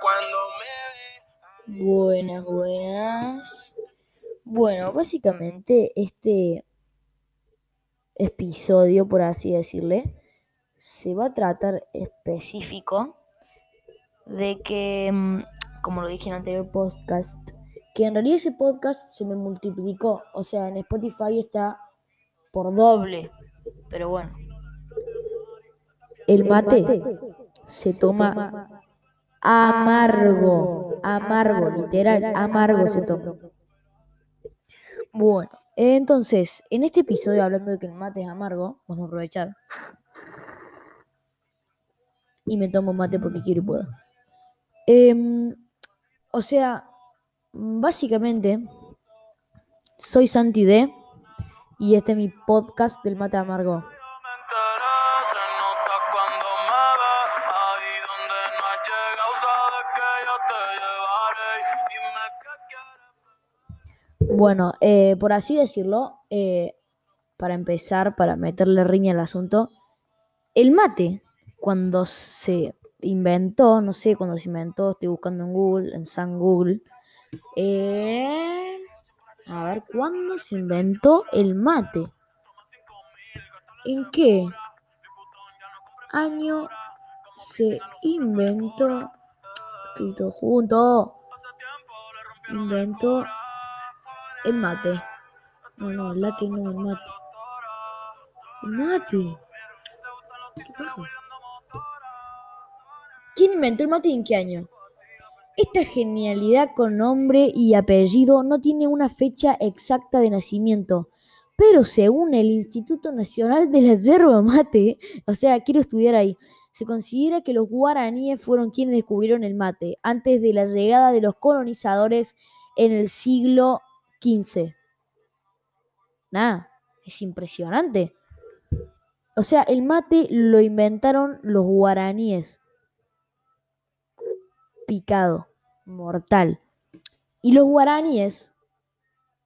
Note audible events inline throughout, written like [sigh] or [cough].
cuando me. Buenas, buenas. Bueno, básicamente este episodio, por así decirle, se va a tratar específico de que, mm, como lo dije en el anterior podcast, que en realidad ese podcast se me multiplicó. O sea, en Spotify está por doble. Pero bueno. El mate se toma amargo. Amargo, literal, amargo se toma. Bueno, entonces, en este episodio, hablando de que el mate es amargo, vamos a aprovechar. Y me tomo mate porque quiero y puedo. Em, o sea, básicamente, soy Santi D. Y este es mi podcast del mate amargo. Bueno, eh, por así decirlo, eh, para empezar, para meterle riña al asunto, el mate, cuando se inventó, no sé cuándo se inventó, estoy buscando en Google, en San Google. eh, a ver, ¿cuándo se inventó el mate? ¿En qué año se inventó? Escrito junto. Inventó el mate. No, no, el latte no, el mate. El mate. ¿Quién inventó el mate en qué año? Esta genialidad con nombre y apellido no tiene una fecha exacta de nacimiento, pero según el Instituto Nacional de la Yerba Mate, o sea, quiero estudiar ahí, se considera que los guaraníes fueron quienes descubrieron el mate antes de la llegada de los colonizadores en el siglo XV. Nada, es impresionante. O sea, el mate lo inventaron los guaraníes. Picado, mortal. Y los guaraníes,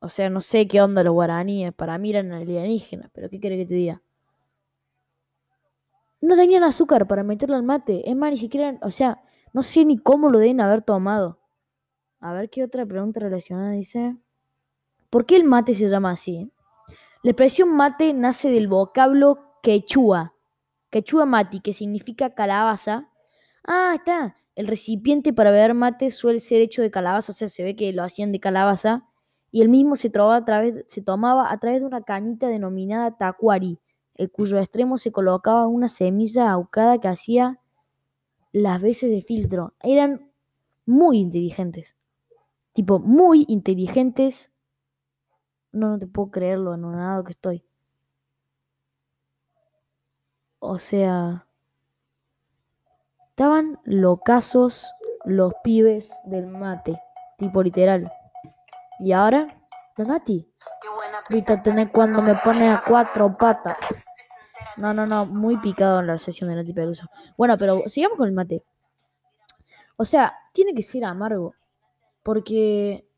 o sea, no sé qué onda los guaraníes, para mí eran alienígenas, pero ¿qué quiere que te diga? No tenían azúcar para meterlo al mate. Es más, ni siquiera, o sea, no sé ni cómo lo deben haber tomado. A ver qué otra pregunta relacionada dice. ¿Por qué el mate se llama así? La expresión mate nace del vocablo quechua. Quechua mati, que significa calabaza. Ah, está. El recipiente para beber mate suele ser hecho de calabaza, o sea, se ve que lo hacían de calabaza. Y el mismo se, tomaba a través de una cañita denominada tacuari, en cuyo extremo se colocaba una semilla ahucada que hacía las veces de filtro. Eran muy inteligentes. Tipo, muy inteligentes. No, no te puedo creer lo anonadado que estoy. O sea, estaban locazos los pibes del mate, tipo literal. Y ahora, la Nati. Qué buena Ahorita tenés cuando me pone a cuatro patas. No, no, no, muy picado en la sesión de Nati Peluso. Bueno, pero sigamos con el mate. O sea, tiene que ser amargo. Porque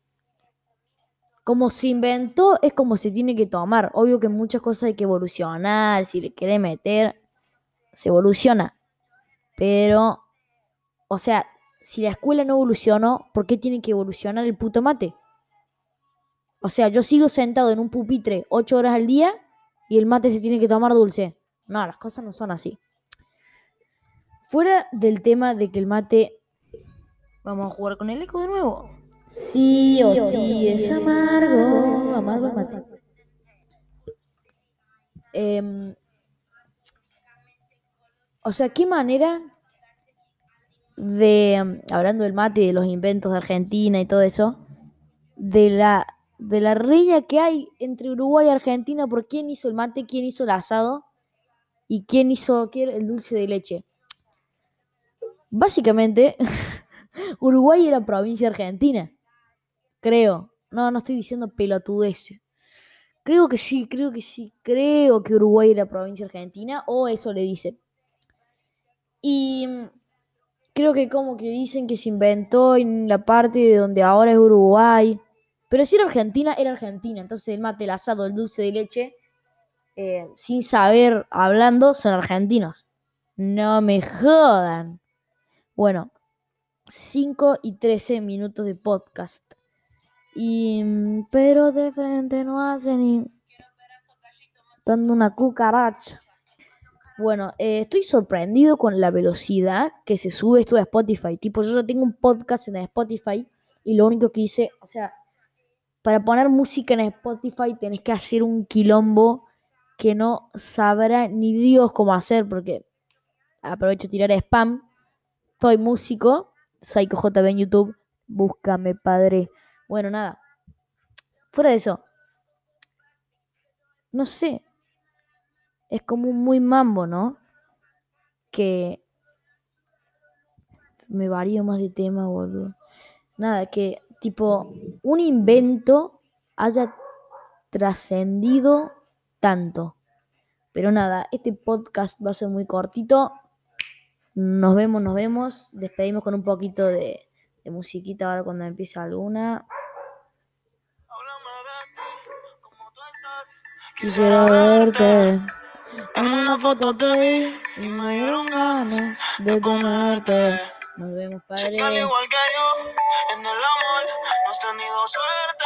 como se inventó, es como se tiene que tomar. Obvio que muchas cosas hay que evolucionar. Si le querés meter, se evoluciona. Pero, o sea, si la escuela no evolucionó, ¿por qué tiene que evolucionar el puto mate? O sea, yo sigo sentado en un pupitre ocho horas al día y el mate se tiene que tomar dulce. No, las cosas no son así. Fuera del tema de que el mate... Vamos a jugar con el eco de nuevo. Sí o sí, es amargo. Amargo mate. Em, o sea, ¿qué manera de, hablando del mate, de los inventos de Argentina y todo eso, de la, de la riña que hay entre Uruguay y Argentina por quién hizo el mate, quién hizo el asado y quién hizo el dulce de leche? Básicamente, [laughs] Uruguay era provincia argentina, creo. No, no estoy diciendo pelotudeces. Creo que sí, creo que sí, creo que Uruguay era provincia argentina, o eso le dicen. Y mm, creo que como que dicen que se inventó en la parte de donde ahora es Uruguay. Pero si era Argentina, era Argentina. Entonces el mate, el asado, el dulce de leche, eh, sin saber hablando, son argentinos. No me jodan. Bueno, 5 y 13 minutos de podcast. Y, pero de frente no hace ni dando una cucaracha. Bueno, eh, estoy sorprendido con la velocidad que se sube esto de Spotify. Tipo, yo ya tengo un podcast en Spotify y lo único que hice, o sea, para poner música en Spotify tenés que hacer un quilombo que no sabrá ni Dios cómo hacer porque aprovecho tirar spam. Soy músico, Psycho JB en YouTube, búscame padre. Bueno, nada. Fuera de eso. No sé. Es como muy mambo, ¿no? Que me varío más de tema, boludo. Nada, que tipo un invento haya trascendido tanto. Pero nada, este podcast va a ser muy cortito. Nos vemos, nos vemos. Despedimos con un poquito de, de musiquita ahora cuando empiece alguna. Quisiera verte. En una foto te vi y me dieron ganas de comerte. Nos vemos, padre. igual que yo, en el amor no has tenido suerte.